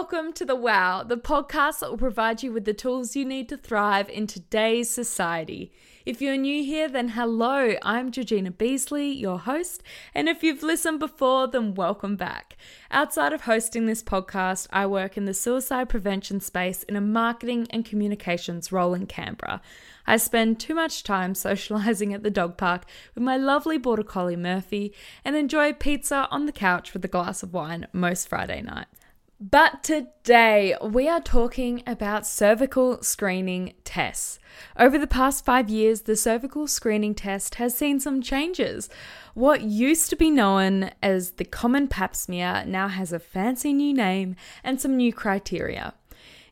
Welcome to The Wow, the podcast that will provide you with the tools you need to thrive in today's society. If you're new here, then hello, I'm Georgina Beasley, your host, and if you've listened before, then welcome back. Outside of hosting this podcast, I work in the suicide prevention space in a marketing and communications role in Canberra. I spend too much time socialising at the dog park with my lovely border collie Murphy and enjoy pizza on the couch with a glass of wine most Friday nights. But today we are talking about cervical screening tests. Over the past five years, the cervical screening test has seen some changes. What used to be known as the common pap smear now has a fancy new name and some new criteria.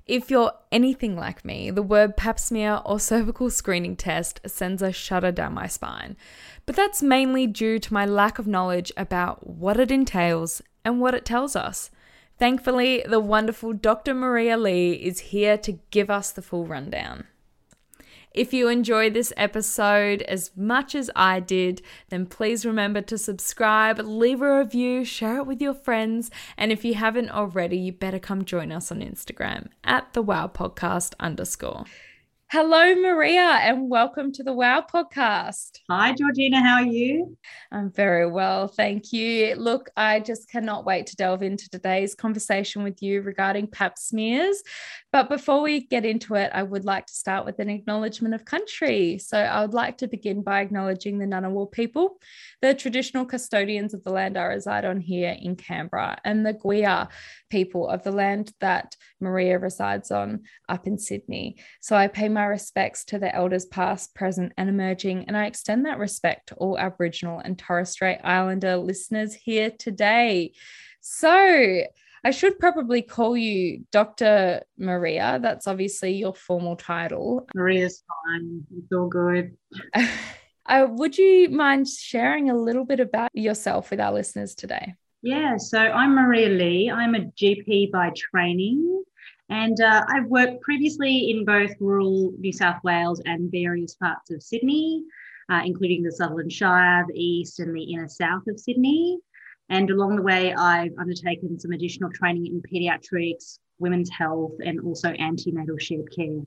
If you're anything like me, the word pap smear or cervical screening test sends a shudder down my spine. But that's mainly due to my lack of knowledge about what it entails and what it tells us. Thankfully, the wonderful Dr. Maria Li is here to give us the full rundown. If you enjoyed this episode as much as I did, then please remember to subscribe, leave a review, share it with your friends, and if you haven't already, you better come join us on Instagram at the Wow Podcast underscore. Hello, Maria, and welcome to the Wow Podcast. Hi, Georgina. How are you? I'm very well, thank you. Look, I just cannot wait to delve into today's conversation with you regarding pap smears. But before we get into it, I would like to start with an acknowledgement of country. So I would like to begin by acknowledging the Ngunnawal people, the traditional custodians of the land I reside on here in Canberra, and the Guia people of the land that Maria resides on up in Sydney. So I pay my respects to the elders past, present, and emerging, and I extend that respect to all Aboriginal and Torres Strait Islander listeners here today. So, I should probably call you Dr. Maria. That's obviously your formal title. Maria's fine. It's all good. uh, would you mind sharing a little bit about yourself with our listeners today? Yeah, so I'm Maria Li. I'm a GP by training. And uh, I've worked previously in both rural New South Wales and various parts of Sydney, uh, including the Sutherland Shire, the east, and the inner south of Sydney. And along the way, I've undertaken some additional training in pediatrics, women's health, and also antenatal shared care.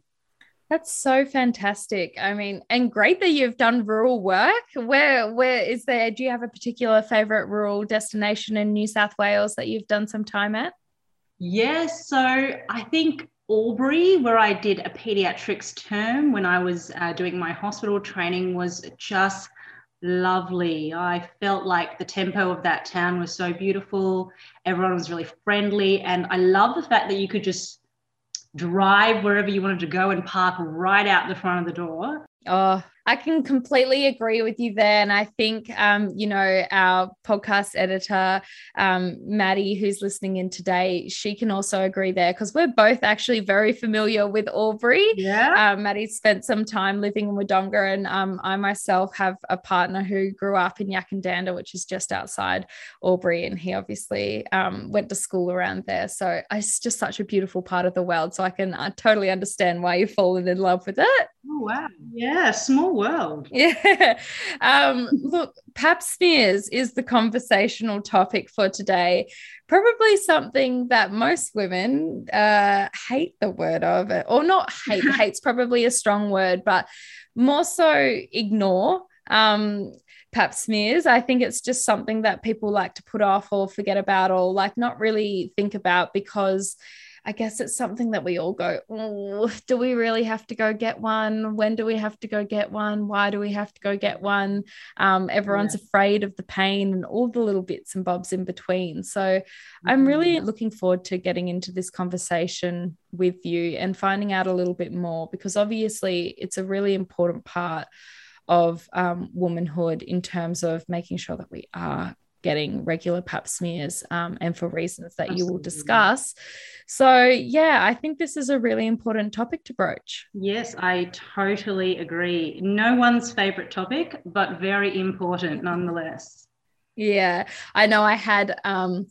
That's so fantastic. I mean, and great that you've done rural work. Where where is there do you have a particular favorite rural destination in New South Wales that you've done some time at? Yes, so I think Albury, where I did a pediatrics term when I was uh, doing my hospital training, was just lovely. I felt like the tempo of that town was so beautiful. Everyone was really friendly. And I love the fact that you could just drive wherever you wanted to go and park right out the front of the door. Oh, I can completely agree with you there. And I think, um, you know, our podcast editor, um, Maddie, who's listening in today, she can also agree there because we're both actually very familiar with Albury. Yeah. Um, Maddie spent some time living in Wodonga, and um, I myself have a partner who grew up in Yackandandah, which is just outside Albury. And he obviously um, went to school around there. So it's just such a beautiful part of the world. So I can uh, totally understand why you've fallen in love with it. Oh, wow. Yeah. Small world. Yeah. Um, look, pap smears is the conversational topic for today. Probably something that most women uh, hate the word of it, or not hate, hate's probably a strong word, but more so ignore. Um, pap smears. I think it's just something that people like to put off or forget about or like not really think about because I guess it's something that we all go, oh, do we really have to go get one? When do we have to go get one? Why do we have to go get one? Um, everyone's yeah. afraid of the pain and all the little bits and bobs in between. So mm-hmm. I'm really looking forward to getting into this conversation with you and finding out a little bit more because obviously it's a really important part of um, womanhood in terms of making sure that we are getting regular pap smears um, and for reasons that Absolutely. you will discuss. So, yeah, I think this is a really important topic to broach. Yes, I totally agree. No one's favorite topic, but very important nonetheless. Yeah, I know I had um,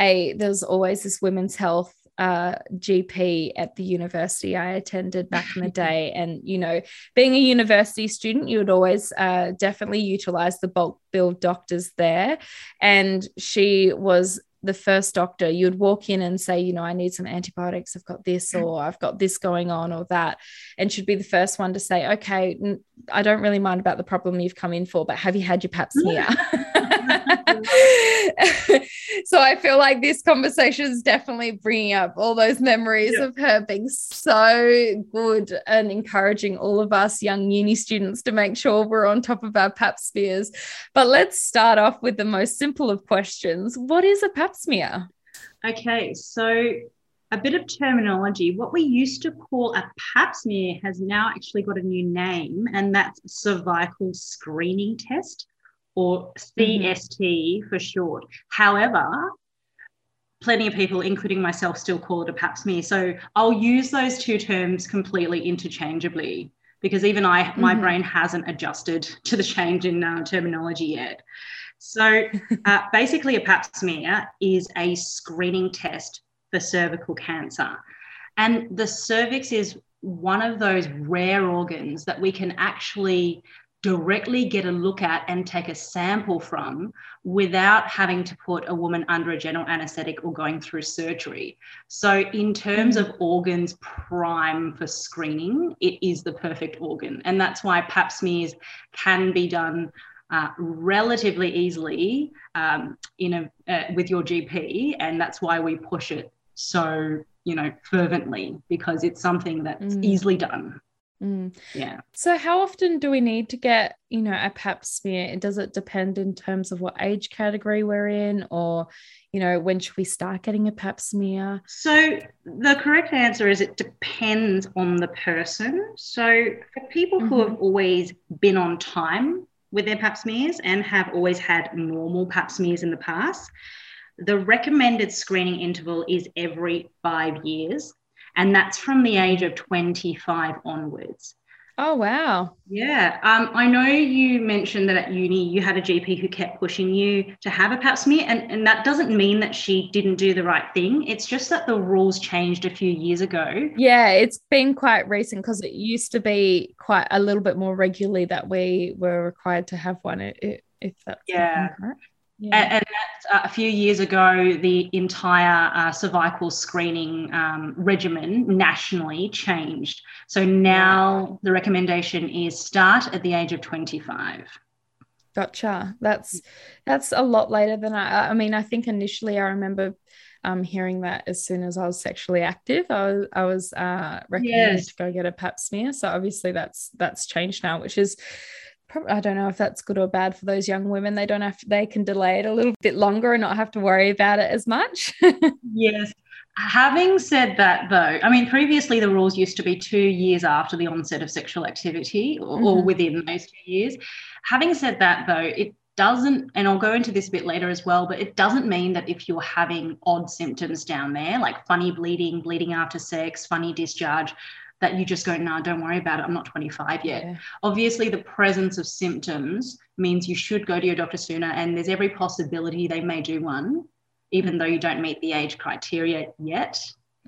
a, there's always this women's health uh, GP at the university I attended back in the day. And, you know, being a university student, you would always uh, definitely utilize the bulk bill doctors there. And she was the first doctor, you'd walk in and say, you know, I need some antibiotics, I've got this, or I've got this going on, or that, and should be the first one to say, okay, I don't really mind about the problem you've come in for, but have you had your pap smear? so I feel like this conversation is definitely bringing up all those memories yeah. of her being so good and encouraging all of us young uni students to make sure we're on top of our pap smears. But let's start off with the most simple of questions. What is a pap smear? Okay, so a bit of terminology. What we used to call a pap smear has now actually got a new name, and that's cervical screening test or CST mm-hmm. for short. However, plenty of people, including myself, still call it a pap smear. So I'll use those two terms completely interchangeably because even I, mm-hmm. my brain hasn't adjusted to the change in uh, terminology yet. So uh, basically, a pap smear is a screening test for cervical cancer. And the cervix is one of those rare organs that we can actually directly get a look at and take a sample from without having to put a woman under a general anesthetic or going through surgery. So, in terms of organs prime for screening, it is the perfect organ. And that's why pap smears can be done. Uh, relatively easily um, in a uh, with your GP, and that's why we push it so you know fervently because it's something that's mm. easily done. Mm. Yeah. So, how often do we need to get, you know, a pap smear? Does it depend in terms of what age category we're in, or, you know, when should we start getting a pap smear? So, the correct answer is it depends on the person. So, for people mm-hmm. who have always been on time with their pap smears and have always had normal pap smears in the past, the recommended screening interval is every five years and that's from the age of 25 onwards. Oh, wow. Yeah. Um, I know you mentioned that at uni you had a GP who kept pushing you to have a pap smear, and, and that doesn't mean that she didn't do the right thing. It's just that the rules changed a few years ago. Yeah, it's been quite recent because it used to be quite a little bit more regularly that we were required to have one, if that's yeah. Correct. Yeah. And, and that, uh, a few years ago, the entire uh, cervical screening um, regimen nationally changed. So now the recommendation is start at the age of 25. Gotcha. That's that's a lot later than I. I mean, I think initially I remember um, hearing that as soon as I was sexually active, I was I was uh, recommended yes. to go get a Pap smear. So obviously that's that's changed now, which is I don't know if that's good or bad for those young women. They don't have to, they can delay it a little bit longer and not have to worry about it as much. yes. Having said that, though, I mean, previously the rules used to be two years after the onset of sexual activity or, mm-hmm. or within those two years. Having said that, though, it doesn't, and I'll go into this a bit later as well, but it doesn't mean that if you're having odd symptoms down there, like funny bleeding, bleeding after sex, funny discharge, that you just go, nah, don't worry about it. I'm not 25 yet. Yeah. Obviously, the presence of symptoms means you should go to your doctor sooner, and there's every possibility they may do one, even though you don't meet the age criteria yet.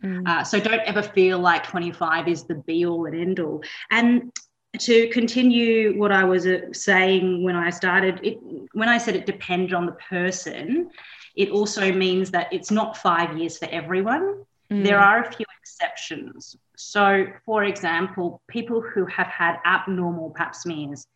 Mm. Uh, so don't ever feel like 25 is the be all and end all. And to continue what I was uh, saying when I started, it, when I said it depended on the person, it also means that it's not five years for everyone. Mm. There are a few exceptions. So, for example, people who have had abnormal pap smears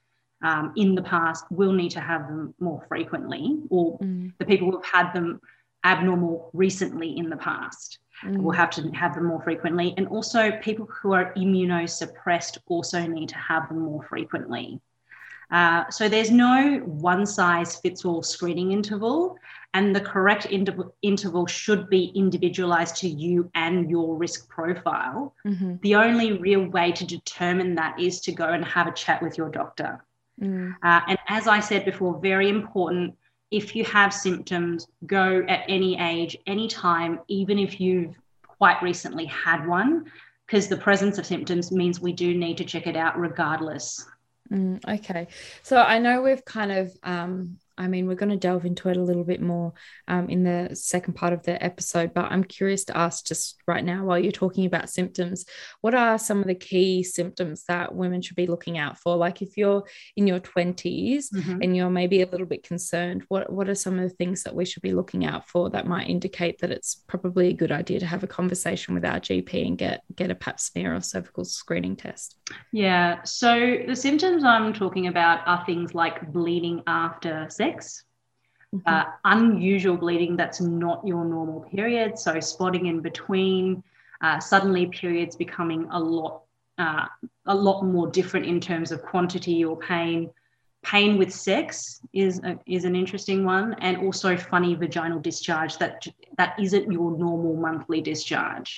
um, in the past will need to have them more frequently, or mm. the people who have had them abnormal recently in the past mm. will have to have them more frequently. And also, people who are immunosuppressed also need to have them more frequently. Uh, so, there's no one size fits all screening interval and the correct inter- interval should be individualized to you and your risk profile. Mm-hmm. The only real way to determine that is to go and have a chat with your doctor. Mm. Uh, and as I said before, very important if you have symptoms, go at any age, any time, even if you've quite recently had one, because the presence of symptoms means we do need to check it out regardless. Mm, okay. So I know we've kind of um, I mean, we're going to delve into it a little bit more um, in the second part of the episode, but I'm curious to ask just right now while you're talking about symptoms, what are some of the key symptoms that women should be looking out for? Like if you're in your 20s mm-hmm. and you're maybe a little bit concerned, what, what are some of the things that we should be looking out for that might indicate that it's probably a good idea to have a conversation with our GP and get, get a pap smear or cervical screening test? Yeah. So the symptoms I'm talking about are things like bleeding after sex, mm-hmm. uh, unusual bleeding that's not your normal period, so spotting in between, uh, suddenly periods becoming a lot uh, a lot more different in terms of quantity or pain. Pain with sex is a, is an interesting one, and also funny vaginal discharge that that isn't your normal monthly discharge.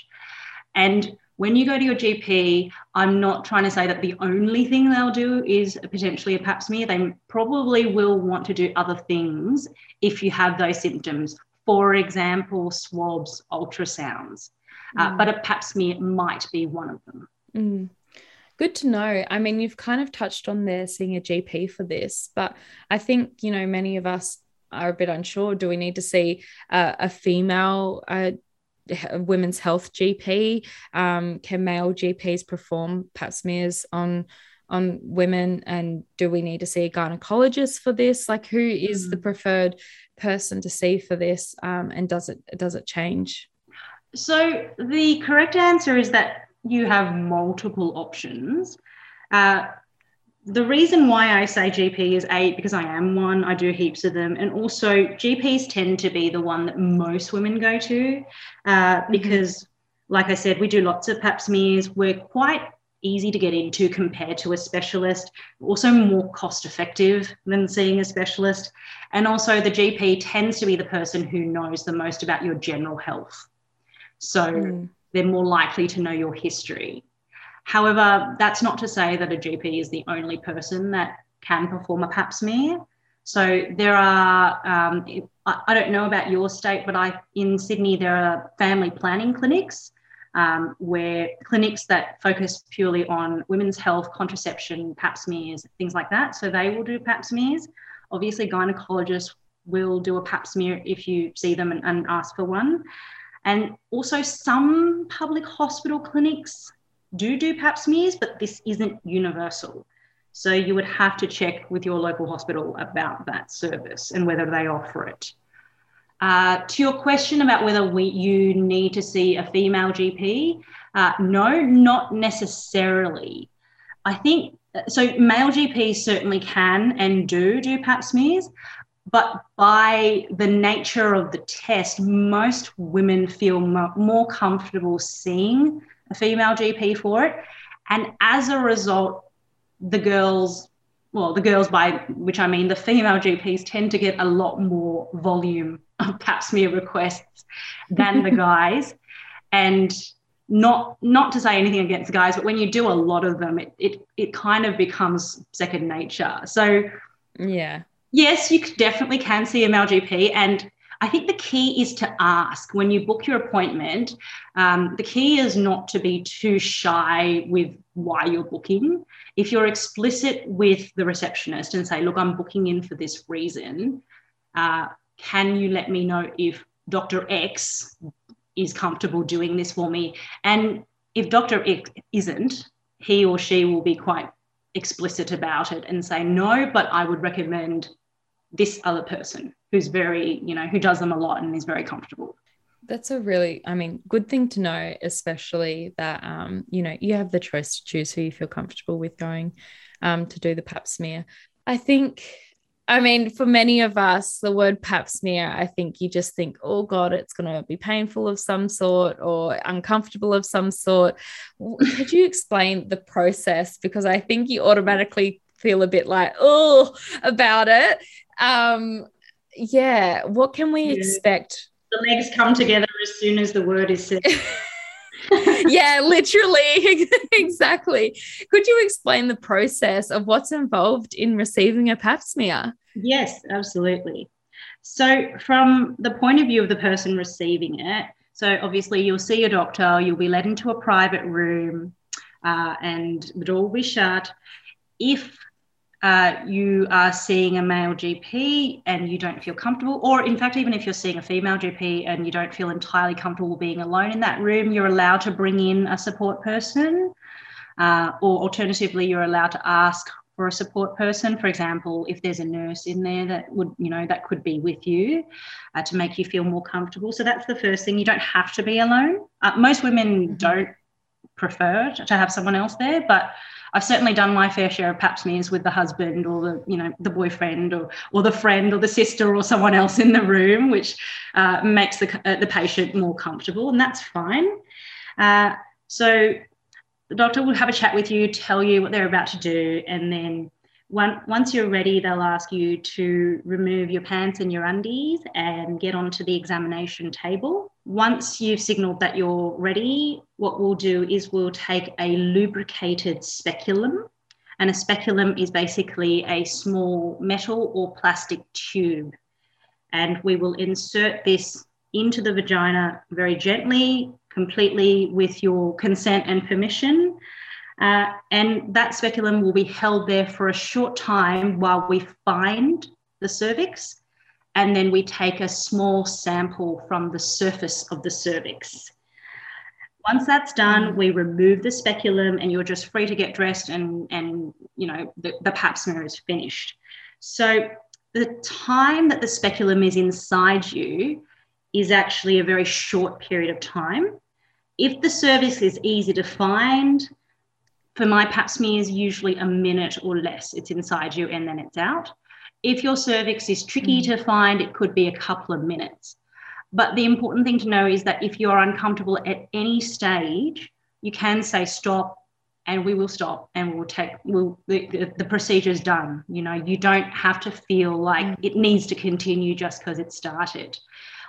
And when you go to your GP, I'm not trying to say that the only thing they'll do is potentially a pap smear. They probably will want to do other things if you have those symptoms. For example, swabs, ultrasounds. Uh, mm. Uh, but a pap smear might be one of them. Mm. Good to know. I mean, you've kind of touched on there seeing a GP for this, but I think, you know, many of us are a bit unsure. Do we need to see uh, a female uh, women's health GP? Um, can male GPs perform pap smears on on women? And do we need to see a gynecologist for this? Like, who is mm. the preferred person to see for this? Um, and does it does it change? So the correct answer is that you have multiple options. Uh, the reason why I say GP is A, because I am one, I do heaps of them. And also, GPs tend to be the one that most women go to uh, mm-hmm. because, like I said, we do lots of pap smears. We're quite easy to get into compared to a specialist, also more cost effective than seeing a specialist. And also, the GP tends to be the person who knows the most about your general health. So, mm. they're more likely to know your history. However, that's not to say that a GP is the only person that can perform a pap smear. So there are, um, I don't know about your state, but I in Sydney there are family planning clinics um, where clinics that focus purely on women's health, contraception, pap smears, things like that. So they will do pap smears. Obviously, gynecologists will do a pap smear if you see them and, and ask for one. And also, some public hospital clinics do do pap smears, but this isn't universal. So you would have to check with your local hospital about that service and whether they offer it. Uh, to your question about whether we, you need to see a female GP, uh, no, not necessarily. I think so. Male GPs certainly can and do do pap smears, but by the nature of the test, most women feel mo- more comfortable seeing a female GP for it. And as a result, the girls, well, the girls by which I mean the female GPs tend to get a lot more volume of pap smear requests than the guys. And not not to say anything against the guys, but when you do a lot of them, it it, it kind of becomes second nature. So yeah. Yes, you definitely can see a male GP, and I think the key is to ask when you book your appointment. Um, the key is not to be too shy with why you're booking. If you're explicit with the receptionist and say, Look, I'm booking in for this reason, uh, can you let me know if Dr. X is comfortable doing this for me? And if Dr. X isn't, he or she will be quite explicit about it and say, No, but I would recommend this other person who's very, you know, who does them a lot and is very comfortable. That's a really, I mean, good thing to know, especially that, um, you know, you have the choice to choose who you feel comfortable with going um, to do the pap smear. I think, I mean, for many of us, the word pap smear, I think you just think, oh God, it's going to be painful of some sort or uncomfortable of some sort. Could you explain the process? Because I think you automatically feel a bit like, oh, about it. Um, yeah, what can we yeah. expect? The legs come together as soon as the word is said. yeah, literally. exactly. Could you explain the process of what's involved in receiving a pap smear? Yes, absolutely. So, from the point of view of the person receiving it, so obviously you'll see a doctor, you'll be led into a private room, uh, and the door will be shut. If uh, you are seeing a male GP and you don't feel comfortable, or in fact, even if you're seeing a female GP and you don't feel entirely comfortable being alone in that room, you're allowed to bring in a support person. Uh, or alternatively, you're allowed to ask for a support person. For example, if there's a nurse in there that would, you know, that could be with you uh, to make you feel more comfortable. So that's the first thing. You don't have to be alone. Uh, most women mm-hmm. don't prefer to have someone else there, but I've certainly done my fair share of pap smears with the husband or the, you know, the boyfriend or, or the friend or the sister or someone else in the room, which uh, makes the, uh, the patient more comfortable, and that's fine. Uh, so the doctor will have a chat with you, tell you what they're about to do, and then once you're ready, they'll ask you to remove your pants and your undies and get onto the examination table. Once you've signaled that you're ready, what we'll do is we'll take a lubricated speculum. And a speculum is basically a small metal or plastic tube. And we will insert this into the vagina very gently, completely with your consent and permission. Uh, and that speculum will be held there for a short time while we find the cervix. And then we take a small sample from the surface of the cervix. Once that's done, we remove the speculum and you're just free to get dressed and, and you know, the, the pap smear is finished. So the time that the speculum is inside you is actually a very short period of time. If the cervix is easy to find, for my pap smear is usually a minute or less. It's inside you and then it's out. If your cervix is tricky mm. to find, it could be a couple of minutes. But the important thing to know is that if you're uncomfortable at any stage, you can say stop and we will stop and we'll take we'll the, the, the procedure is done you know you don't have to feel like mm. it needs to continue just because it started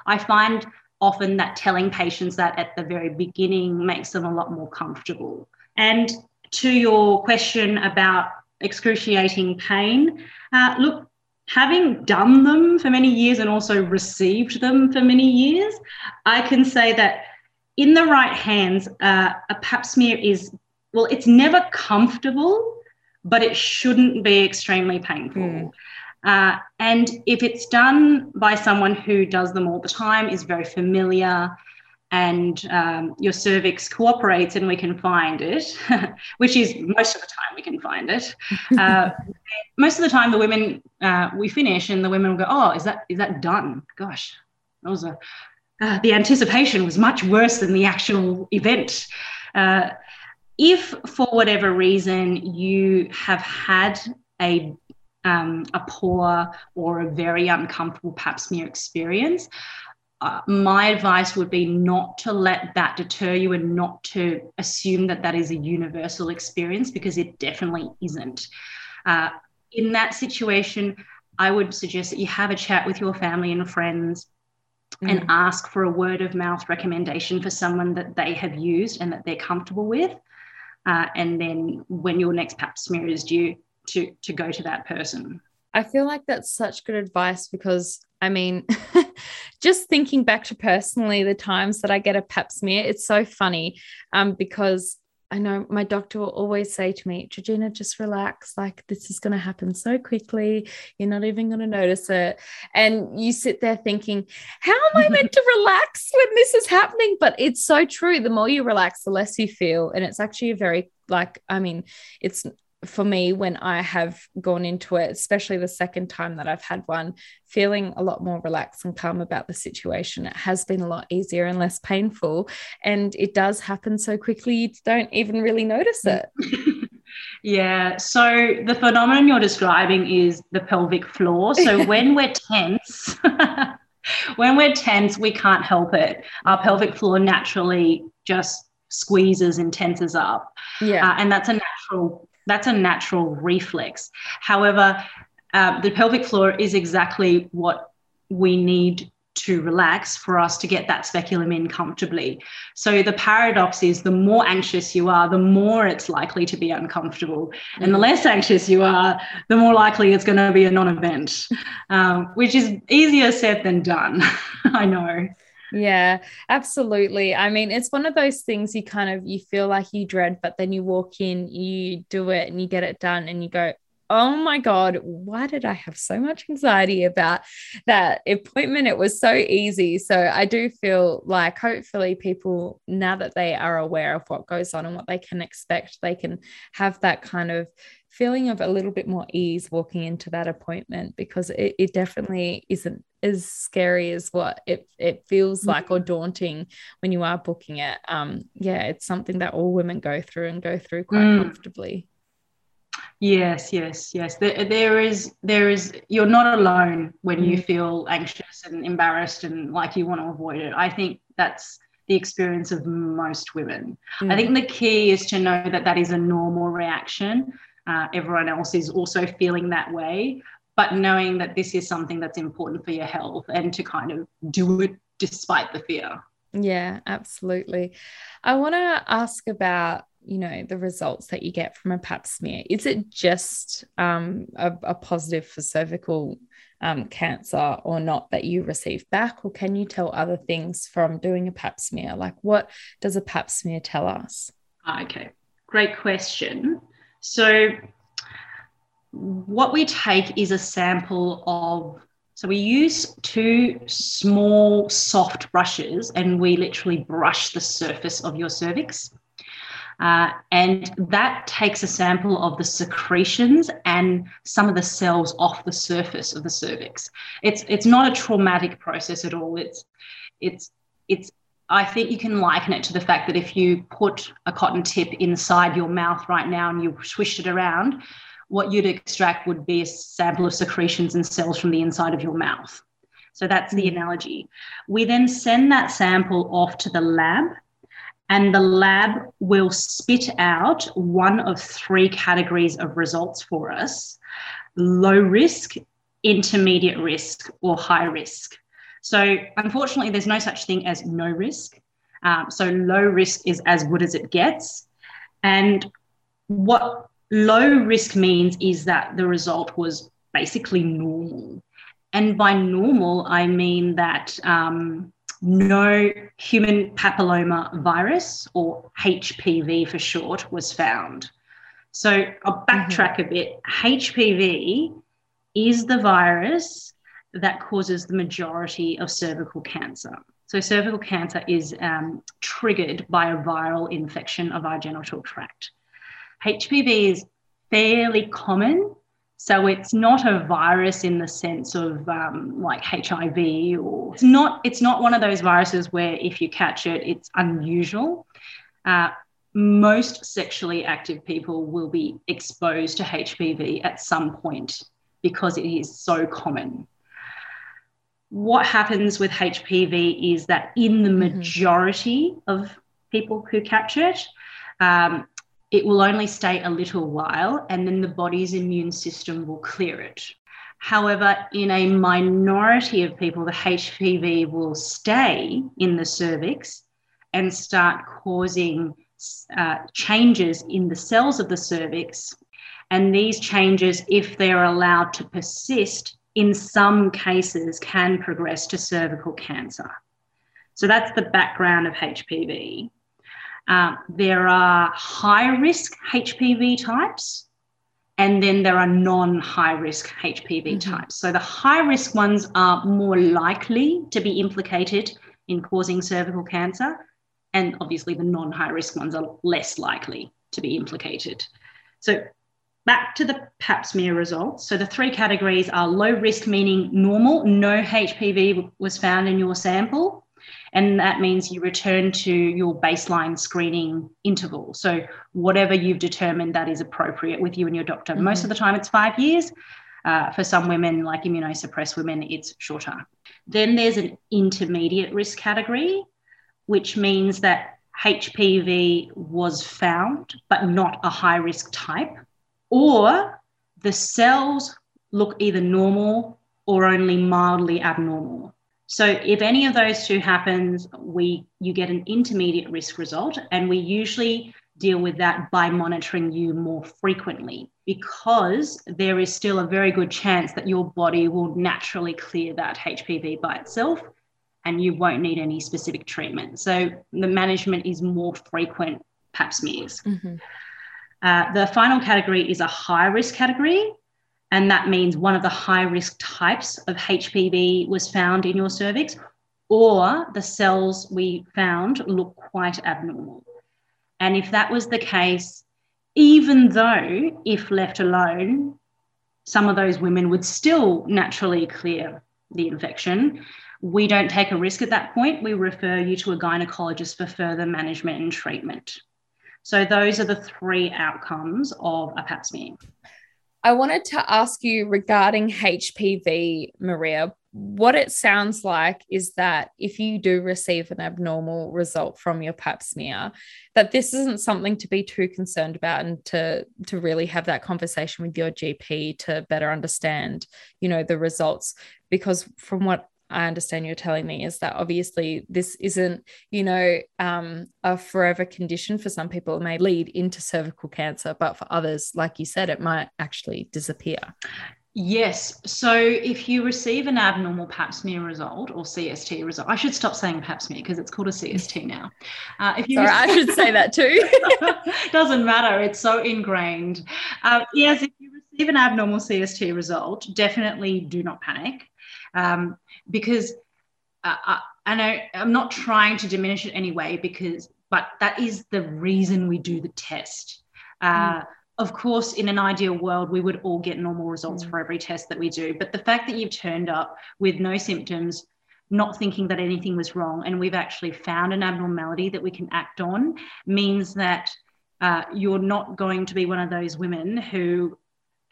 i find often that telling patients that at the very beginning makes them a lot more comfortable and to your question about excruciating pain, uh, look, having done them for many years and also received them for many years, I can say that in the right hands, uh, a pap smear is, well, it's never comfortable, but it shouldn't be extremely painful. Mm. Uh, and if it's done by someone who does them all the time, is very familiar, and um, your cervix cooperates and we can find it, which is most of the time we can find it. Uh, most of the time, the women uh, we finish and the women will go, "Oh, is that is that done?" Gosh, that was a uh, the anticipation was much worse than the actual event. Uh, if for whatever reason you have had a um, a poor or a very uncomfortable pap smear experience, uh, my advice would be not to let that deter you and not to assume that that is a universal experience because it definitely isn't. Uh, in that situation, I would suggest that you have a chat with your family and friends mm. and ask for a word of mouth recommendation for someone that they have used and that they're comfortable with. Uh, and then when your next pap smear is due, to, to go to that person. I feel like that's such good advice because I mean, just thinking back to personally the times that I get a pap smear, it's so funny um, because I know my doctor will always say to me, Georgina, just relax. Like this is going to happen so quickly. You're not even going to notice it. And you sit there thinking, how am I meant to relax when this is happening? But it's so true. The more you relax, the less you feel. And it's actually a very, like, I mean, it's for me when I have gone into it, especially the second time that I've had one, feeling a lot more relaxed and calm about the situation. It has been a lot easier and less painful. And it does happen so quickly, you don't even really notice it. yeah. So the phenomenon you're describing is the pelvic floor. So when we're tense, when we're tense, we can't help it. Our pelvic floor naturally just squeezes and tenses up. Yeah. Uh, and that's a natural that's a natural reflex. However, uh, the pelvic floor is exactly what we need to relax for us to get that speculum in comfortably. So the paradox is the more anxious you are, the more it's likely to be uncomfortable. And the mm. less anxious you are, the more likely it's going to be a non event, um, which is easier said than done. I know. Yeah, absolutely. I mean, it's one of those things you kind of you feel like you dread, but then you walk in, you do it and you get it done and you go, oh my God, why did I have so much anxiety about that appointment? It was so easy. So I do feel like hopefully people, now that they are aware of what goes on and what they can expect, they can have that kind of feeling of a little bit more ease walking into that appointment because it, it definitely isn't as scary as what it, it feels like or daunting when you are booking it. Um, yeah, it's something that all women go through and go through quite mm. comfortably. Yes, yes, yes. There, there is, there is. You're not alone when mm. you feel anxious and embarrassed and like you want to avoid it. I think that's the experience of most women. Mm. I think the key is to know that that is a normal reaction. Uh, everyone else is also feeling that way, but knowing that this is something that's important for your health and to kind of do it despite the fear. Yeah, absolutely. I want to ask about you know the results that you get from a pap smear. Is it just um, a, a, positive for cervical um, cancer or not that you receive back? Or can you tell other things from doing a pap smear? Like what does a pap smear tell us? Okay. Great question. So what we take is a sample of so we use two small soft brushes and we literally brush the surface of your cervix uh, and that takes a sample of the secretions and some of the cells off the surface of the cervix. It's it's not a traumatic process at all. It's it's it's I think you can liken it to the fact that if you put a cotton tip inside your mouth right now and you swished it around, what you'd extract would be a sample of secretions and cells from the inside of your mouth. So that's the mm. analogy. We then send that sample off to the lab and the lab will spit out one of three categories of results for us low risk, intermediate risk, or high risk. So, unfortunately, there's no such thing as no risk. Um, so, low risk is as good as it gets. And what low risk means is that the result was basically normal. And by normal, I mean that um, no human papilloma virus, or HPV for short, was found. So I'll backtrack mm-hmm. a bit. HPV is the virus that causes the majority of cervical cancer. So, cervical cancer is um, triggered by a viral infection of our genital tract. HPV is fairly common so it's not a virus in the sense of um, like HIV, or it's not. It's not one of those viruses where if you catch it, it's unusual. Uh, most sexually active people will be exposed to HPV at some point because it is so common. What happens with HPV is that in the mm-hmm. majority mm-hmm. of people who catch it, um, it will only stay a little while and then the body's immune system will clear it. However, in a minority of people, the HPV will stay in the cervix and start causing uh, changes in the cells of the cervix. And these changes, if they're allowed to persist, in some cases can progress to cervical cancer. So that's the background of HPV. Uh, there are high risk HPV types, and then there are non high risk HPV mm-hmm. types. So the high risk ones are more likely to be implicated in causing cervical cancer, and obviously the non high risk ones are less likely to be implicated. So back to the pap smear results. So the three categories are low risk, meaning normal, no HPV was found in your sample. And that means you return to your baseline screening interval. So, whatever you've determined that is appropriate with you and your doctor. Mm-hmm. Most of the time, it's five years. Uh, for some women, like immunosuppressed women, it's shorter. Then there's an intermediate risk category, which means that HPV was found, but not a high risk type, or the cells look either normal or only mildly abnormal. So if any of those two happens, we you get an intermediate risk result, and we usually deal with that by monitoring you more frequently because there is still a very good chance that your body will naturally clear that HPV by itself and you won't need any specific treatment. So the management is more frequent pap smears. Mm-hmm. Uh, the final category is a high risk category, and that means one of the high risk types of HPV was found in your cervix, or the cells we found look quite abnormal. And if that was the case, even though if left alone, some of those women would still naturally clear the infection, we don't take a risk at that point. We refer you to a gynecologist for further management and treatment. So those are the three outcomes of a pap smear. I wanted to ask you regarding HPV, Maria. What it sounds like is that if you do receive an abnormal result from your pap smear, that this isn't something to be too concerned about and to, to really have that conversation with your GP to better understand, you know, the results. Because from what I understand you're telling me is that obviously this isn't, you know, um, a forever condition. For some people, it may lead into cervical cancer, but for others, like you said, it might actually disappear. Yes. So if you receive an abnormal pap smear result or CST result, I should stop saying pap smear because it's called a CST now. Uh, if you Sorry, receive- I should say that too. Doesn't matter. It's so ingrained. Uh, yes, if you receive an abnormal CST result, definitely do not panic um, because uh, I, I know I'm not trying to diminish it anyway because but that is the reason we do the test. Uh, mm. Of course, in an ideal world, we would all get normal results mm. for every test that we do. But the fact that you've turned up with no symptoms, not thinking that anything was wrong, and we've actually found an abnormality that we can act on means that uh, you're not going to be one of those women who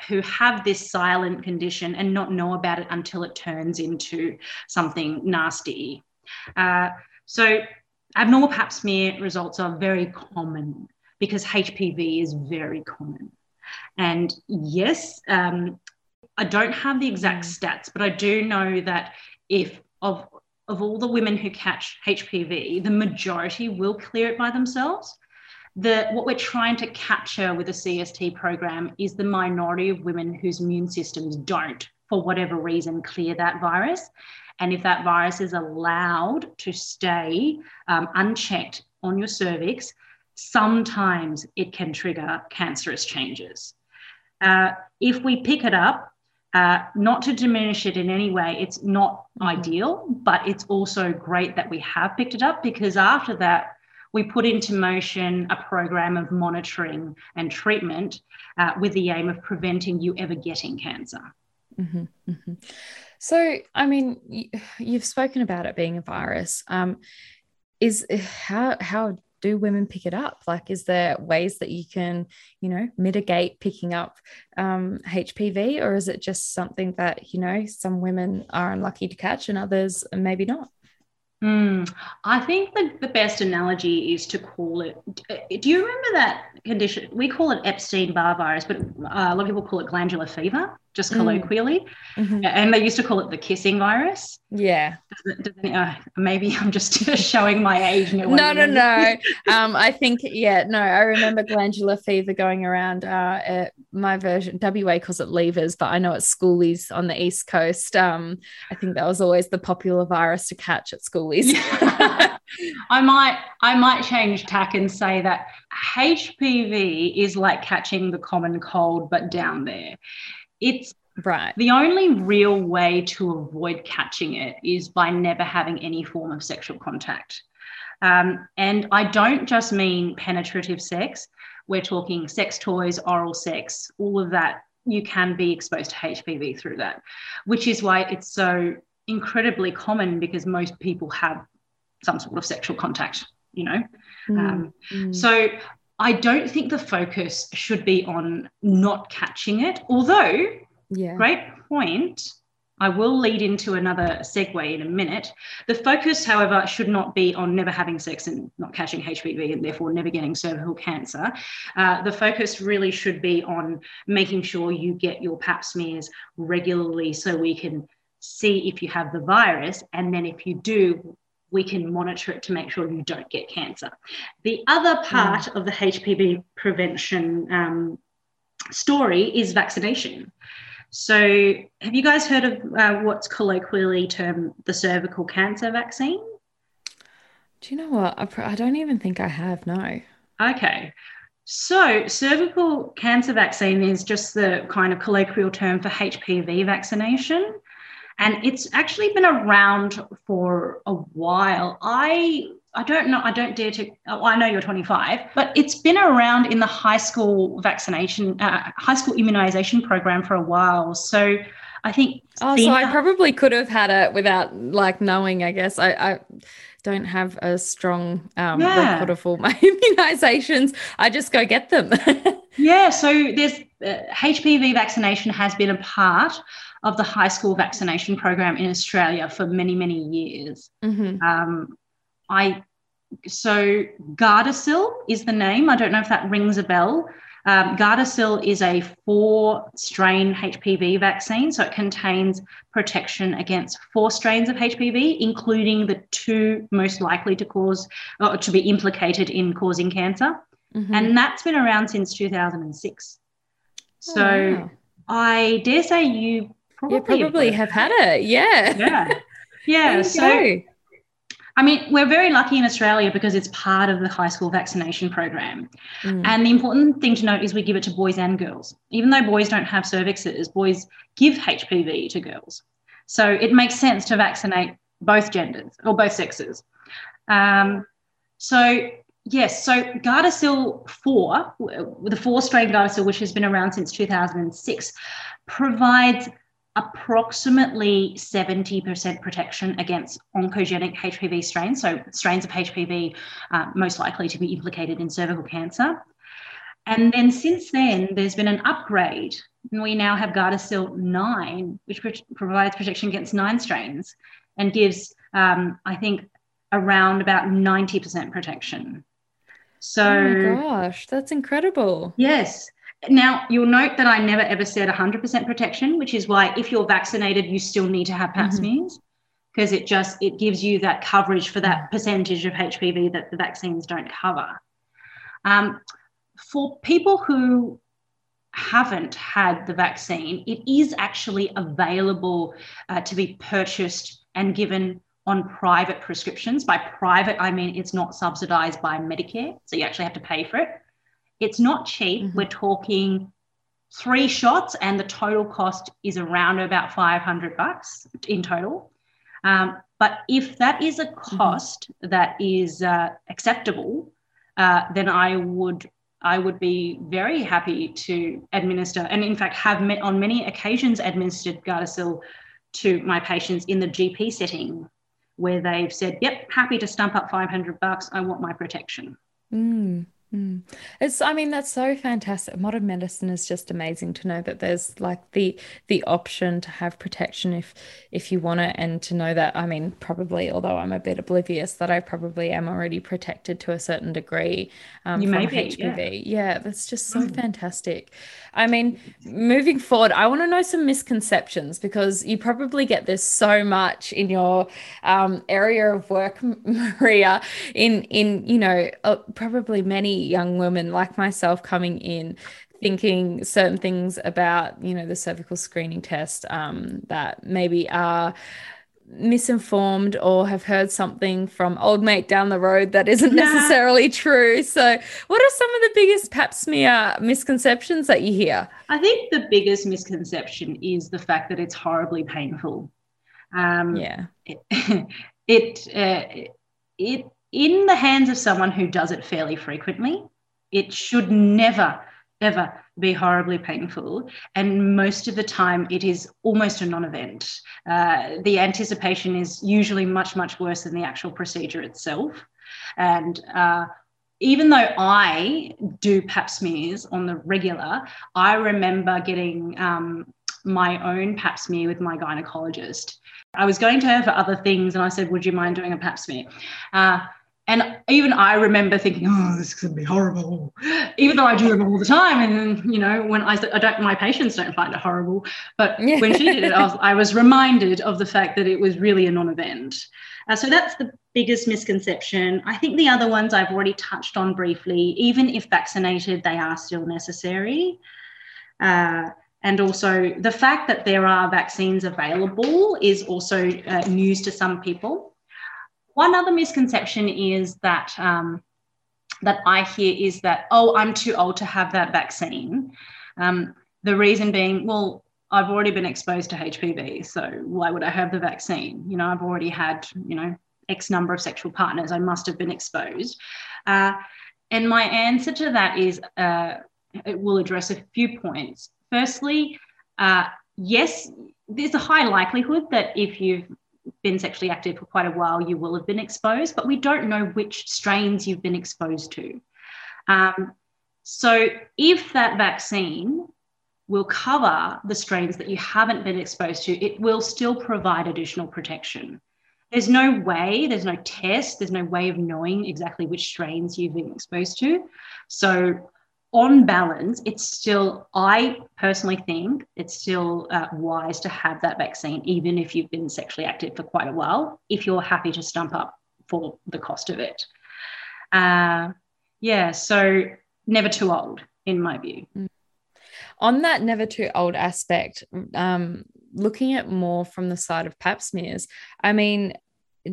who have this silent condition and not know about it until it turns into something nasty. Uh, so abnormal pap smear results are very common because HPV is very common. And yes, um, I don't have the exact mm. stats, but I do know that if of of all the women who catch HPV, the majority will clear it by themselves the what we're trying to capture with the CST program is the minority of women whose immune systems don't, for whatever reason, clear that virus. And if that virus is allowed to stay um, unchecked on your cervix, sometimes it can trigger cancerous changes. Uh, if we pick it up, uh, not to diminish it in any way, it's not mm-hmm. ideal, but it's also great that we have picked it up because after that, we put into motion a program of monitoring and treatment uh, with the aim of preventing you ever getting cancer. Mm-hmm, mm-hmm. So, I mean, you've spoken about it being a virus. Um, is how how do women pick it up? Like, is there ways that you can, you know, mitigate picking up um, HPV, or is it just something that you know some women are unlucky to catch and others maybe not? Mm, I think the, the best analogy is to call it. Do you remember that condition? We call it Epstein Barr virus, but uh, a lot of people call it glandular fever, just mm. colloquially. Mm-hmm. And they used to call it the kissing virus. Yeah. Does it, does it, uh, maybe I'm just showing my age. No, no, no. no. um, I think, yeah, no, I remember glandular fever going around. Uh, my version, WA calls it Leavers, but I know it's schoolies on the East Coast. Um, I think that was always the popular virus to catch at schoolies. I might I might change tack and say that HPV is like catching the common cold but down there. It's right. The only real way to avoid catching it is by never having any form of sexual contact. Um, and I don't just mean penetrative sex. We're talking sex toys, oral sex, all of that. You can be exposed to HPV through that, which is why it's so incredibly common because most people have some sort of sexual contact, you know. Mm. Um, mm. So I don't think the focus should be on not catching it, although, yeah. great point. I will lead into another segue in a minute. The focus, however, should not be on never having sex and not catching HPV and therefore never getting cervical cancer. Uh, the focus really should be on making sure you get your pap smears regularly so we can see if you have the virus. And then if you do, we can monitor it to make sure you don't get cancer. The other part mm. of the HPV prevention um, story is vaccination. So, have you guys heard of uh, what's colloquially termed the cervical cancer vaccine? Do you know what? I, don't even think I have, no. Okay. So, cervical cancer vaccine is just the kind of colloquial term for HPV vaccination. And it's actually been around for a while. I I don't know. I don't dare to. Oh, I know you're 25, but it's been around in the high school vaccination, uh, high school immunization program for a while. So I think. Oh, so I probably could have had it without like knowing. I guess I, I don't have a strong um, yeah. record of all my immunizations. I just go get them. yeah. So there's uh, HPV vaccination has been a part of the high school vaccination program in Australia for many, many years. Mm-hmm. Um, I so Gardasil is the name. I don't know if that rings a bell. Um, Gardasil is a four strain HPV vaccine, so it contains protection against four strains of HPV, including the two most likely to cause or to be implicated in causing cancer. Mm-hmm. And that's been around since 2006. So oh, wow. I dare say you probably, you probably have had it. Yeah. Yeah. Yeah. so go. I mean, we're very lucky in Australia because it's part of the high school vaccination program. Mm. And the important thing to note is we give it to boys and girls. Even though boys don't have cervixes, boys give HPV to girls. So it makes sense to vaccinate both genders or both sexes. Um, so, yes, so Gardasil 4, the four strain Gardasil, which has been around since 2006, provides approximately 70% protection against oncogenic HPV strains, so strains of HPV uh, most likely to be implicated in cervical cancer. And then since then, there's been an upgrade, and we now have Gardasil 9, which provides protection against nine strains and gives, um, I think, around about 90% protection. So, oh my gosh, that's incredible. Yes. Now, you'll note that I never ever said 100% protection, which is why if you're vaccinated, you still need to have pap mm-hmm. smears because it just it gives you that coverage for that percentage of HPV that the vaccines don't cover. Um, for people who haven't had the vaccine, it is actually available uh, to be purchased and given on private prescriptions. By private, I mean it's not subsidized by Medicare, so you actually have to pay for it. It's not cheap. Mm-hmm. We're talking three shots, and the total cost is around about 500 bucks in total. Um, but if that is a mm-hmm. cost mm-hmm. that is uh, acceptable, uh, then I would I would be very happy to administer, and in fact, have met on many occasions administered Gardasil to my patients in the GP setting, where they've said, "Yep, happy to stump up 500 bucks. I want my protection." Mm. Mm. It's, I mean, that's so fantastic. Modern medicine is just amazing to know that there's like the the option to have protection if if you want it, and to know that. I mean, probably, although I'm a bit oblivious, that I probably am already protected to a certain degree um, you from be, HPV. Yeah. yeah. that's just so mm. fantastic. I mean, moving forward, I want to know some misconceptions because you probably get this so much in your um, area of work, Maria. In in you know, uh, probably many young women like myself coming in thinking certain things about you know the cervical screening test um, that maybe are misinformed or have heard something from old mate down the road that isn't necessarily true. So, what are some of the biggest pap smear misconceptions that you hear? I think the biggest misconception is the fact that it's horribly painful. Um, yeah. It, it, uh, it in the hands of someone who does it fairly frequently, it should never, ever be horribly painful. And most of the time, it is almost a non event. Uh, the anticipation is usually much, much worse than the actual procedure itself. And uh, even though I do pap smears on the regular, I remember getting um, my own pap smear with my gynecologist. I was going to her for other things, and I said, Would you mind doing a pap smear? Uh, and even I remember thinking, oh, this is going to be horrible, even though I do them all the time. And, you know, when I, I don't, my patients don't find it horrible. But yeah. when she did it, I was, I was, reminded of the fact that it was really a non event. Uh, so that's the biggest misconception. I think the other ones I've already touched on briefly. Even if vaccinated, they are still necessary. Uh, and also the fact that there are vaccines available is also uh, news to some people. One other misconception is that um, that I hear is that, oh, I'm too old to have that vaccine. Um, the reason being, well, I've already been exposed to HPV, so why would I have the vaccine? You know, I've already had, you know, X number of sexual partners. I must have been exposed. Uh, and my answer to that is uh, it will address a few points. Firstly, uh, yes, there's a high likelihood that if you've been sexually active for quite a while, you will have been exposed, but we don't know which strains you've been exposed to. Um, so if that vaccine will cover the strains that you haven't been exposed to, it will still provide additional protection. There's no way, there's no test, there's no way of knowing exactly which strains you've been exposed to. So on balance, it's still, I personally think it's still uh, wise to have that vaccine, even if you've been sexually active for quite a while, if you're happy to stump up for the cost of it. Uh, yeah, so never too old, in my view. Mm. On that never too old aspect, um, looking at more from the side of pap smears, I mean,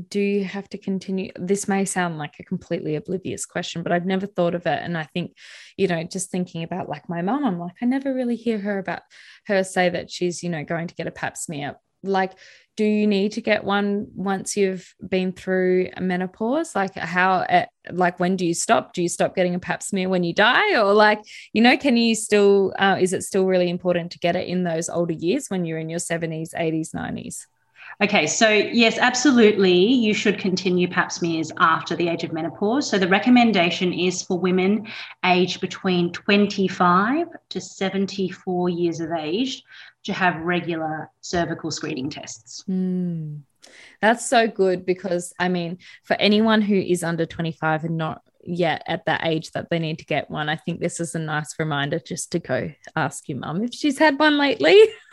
do you have to continue this may sound like a completely oblivious question but i've never thought of it. And i think you know just thinking about like my mom i'm like i never really hear her about her say that she's you know going to get a pap smear. Like do you need to get one once you've been through menopause? Like how eh, like when do you stop? Do you stop getting a pap smear when you die? Or like you know can you still uh, is it still really important to get it in those older years when you're in your 70s 80s 90s Okay, so yes, absolutely, you should continue pap smears after the age of menopause. So the recommendation is for women aged between 25 to 74 years of age to have regular cervical screening tests. Mm. That's so good because I mean, for anyone who is under 25 and not yet at that age that they need to get one. I think this is a nice reminder just to go ask your mum if she's had one lately.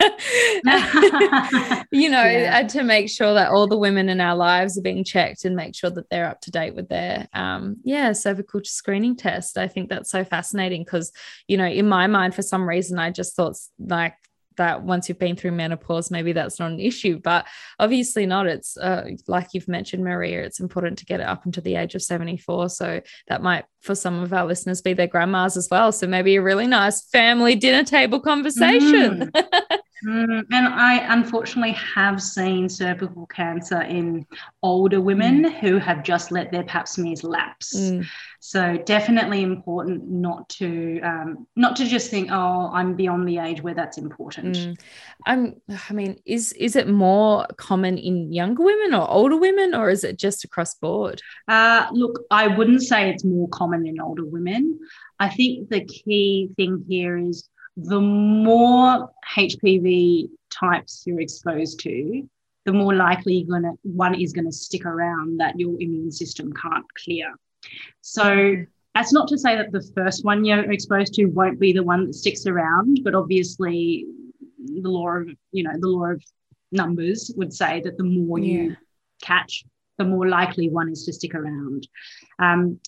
you know, yeah. to make sure that all the women in our lives are being checked and make sure that they're up to date with their um yeah, cervical screening test. I think that's so fascinating because, you know, in my mind for some reason I just thought like that once you've been through menopause, maybe that's not an issue. But obviously not. It's uh, like you've mentioned, Maria, it's important to get it up until the age of 74. So that might, for some of our listeners, be their grandmas as well. So maybe a really nice family dinner table conversation. Mm. Mm, and I unfortunately have seen cervical cancer in older women mm. who have just let their pap smears lapse. Mm. So definitely important not to um, not to just think, oh, I'm beyond the age where that's important. Mm. I'm, I mean, is is it more common in younger women or older women, or is it just across board? Uh, look, I wouldn't say it's more common in older women. I think the key thing here is the more HPV types you're exposed to, the more likely you're gonna one is going to stick around that your immune system can't clear. So that's not to say that the first one you're exposed to won't be the one that sticks around, but obviously the law of you know the law of numbers would say that the more yeah. you catch, the more likely one is to stick around. Um,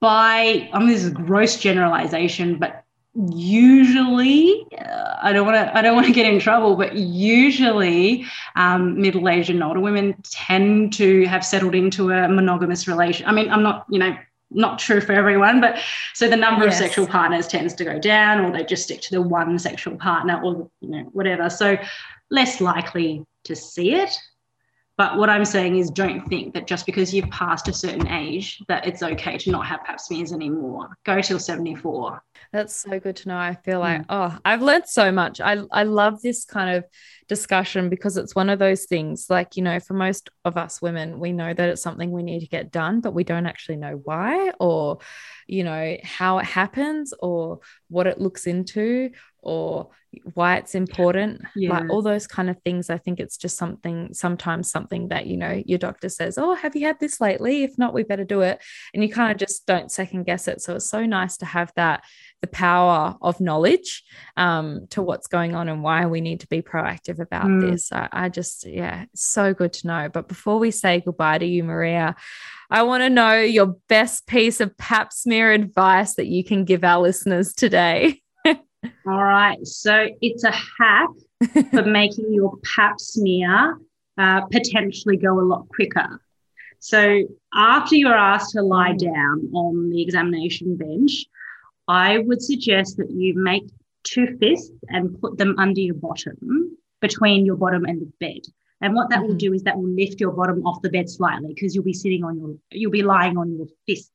by I mean this is gross generalization, but usually uh, i don't want to i don't want to get in trouble but usually um, middle-aged and older women tend to have settled into a monogamous relation i mean i'm not you know not true for everyone but so the number yes. of sexual partners tends to go down or they just stick to the one sexual partner or you know whatever so less likely to see it but what I'm saying is, don't think that just because you've passed a certain age that it's okay to not have pap smears anymore. Go till 74. That's so good to know. I feel like, mm. oh, I've learned so much. I, I love this kind of discussion because it's one of those things like, you know, for most of us women, we know that it's something we need to get done, but we don't actually know why or, you know, how it happens or what it looks into or why it's important yeah. like all those kind of things. I think it's just something sometimes something that you know your doctor says oh have you had this lately? If not we better do it. And you kind of just don't second guess it. So it's so nice to have that the power of knowledge um, to what's going on and why we need to be proactive about mm. this I, I just yeah so good to know but before we say goodbye to you maria I want to know your best piece of pap smear advice that you can give our listeners today. All right. So it's a hack for making your pap smear uh, potentially go a lot quicker. So after you're asked to lie down on the examination bench, I would suggest that you make two fists and put them under your bottom, between your bottom and the bed. And what that mm-hmm. will do is that will lift your bottom off the bed slightly because you'll be sitting on your, you'll be lying on your fists.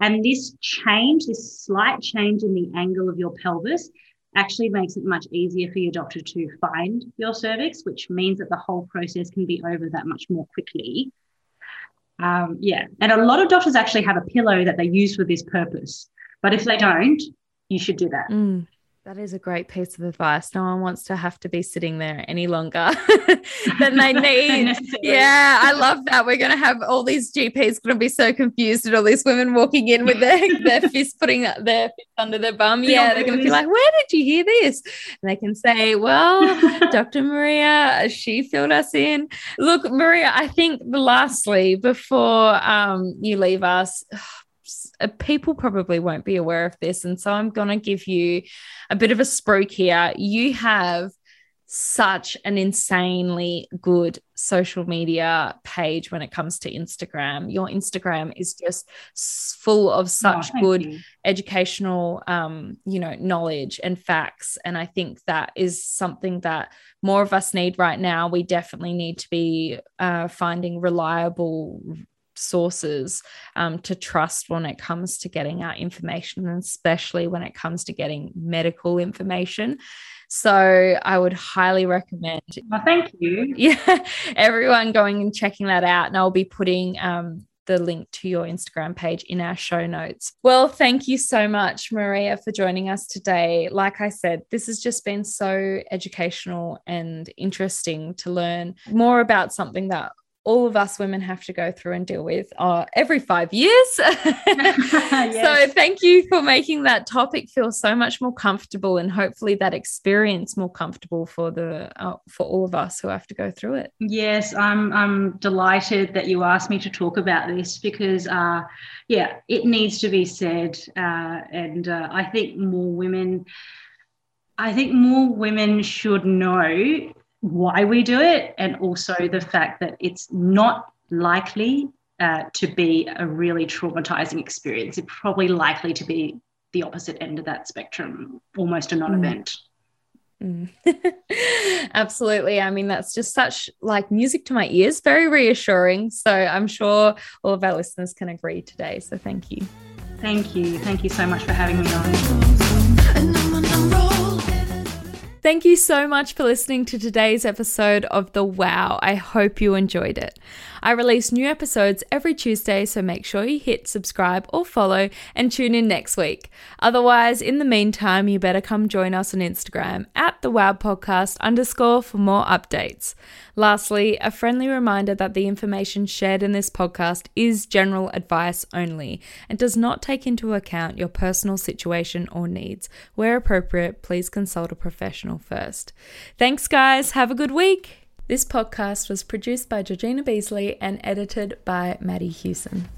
And this change, this slight change in the angle of your pelvis, actually makes it much easier for your doctor to find your cervix, which means that the whole process can be over that much more quickly. Um, yeah, and a lot of doctors actually have a pillow that they use for this purpose. But if they don't, you should do that. Mm. That is a great piece of advice. No one wants to have to be sitting there any longer than they need. yeah, I love that. We're going to have all these GPs going to be so confused at all these women walking in with their, their fist putting their fist under their bum. Yeah, they're going to be like, where did you hear this? And they can say, well, Dr. Maria, she filled us in. Look, Maria, I think lastly, before um, you leave us, people probably won't be aware of this. And so I'm going to give you a bit of a spruik here. You have such an insanely good social media page when it comes to Instagram. Your Instagram is just full of such oh, good you. educational um, you know, knowledge and facts and I think that is something that more of us need right now. We definitely need to be uh, finding reliable sources um, to trust when it comes to getting our information, and especially when it comes to getting medical information. So I would highly recommend. Well, thank you. Yeah, everyone going and checking that out, and I'll be putting um, the link to your Instagram page in our show notes. Well, thank you so much, Maria, for joining us today. Like I said, this has just been so educational and interesting to learn more about something that all of us women have to go through and deal with uh, every five years. yes. So, thank you for making that topic feel so much more comfortable, and hopefully that experience more comfortable for the uh, for all of us who have to go through it. Yes, I'm I'm delighted that you asked me to talk about this because, uh, yeah, it needs to be said, uh, and uh, I think more women. I think more women should know why we do it and also the fact that it's not likely uh, to be a really traumatizing experience. It's probably likely to be the opposite end of that spectrum, almost a non event. Mm. Absolutely. I mean, that's just such like music to my ears, very reassuring. So I'm sure all of our listeners can agree today. So thank you. Thank you. Thank you so much for having me on. Thank you so much for listening to today's episode of The Wow. I hope you enjoyed it. I release new episodes every Tuesday, so make sure you hit subscribe or follow and tune in next week. Otherwise, in the meantime, you better come join us on Instagram at The Wow Podcast underscore for more updates. Lastly, a friendly reminder that the information shared in this podcast is general advice only and does not take into account your personal situation or needs. Where appropriate, please consult a professional first. Thanks, guys. Have a good week. This podcast was produced by Georgina Beasley and edited by Maddie Hewson.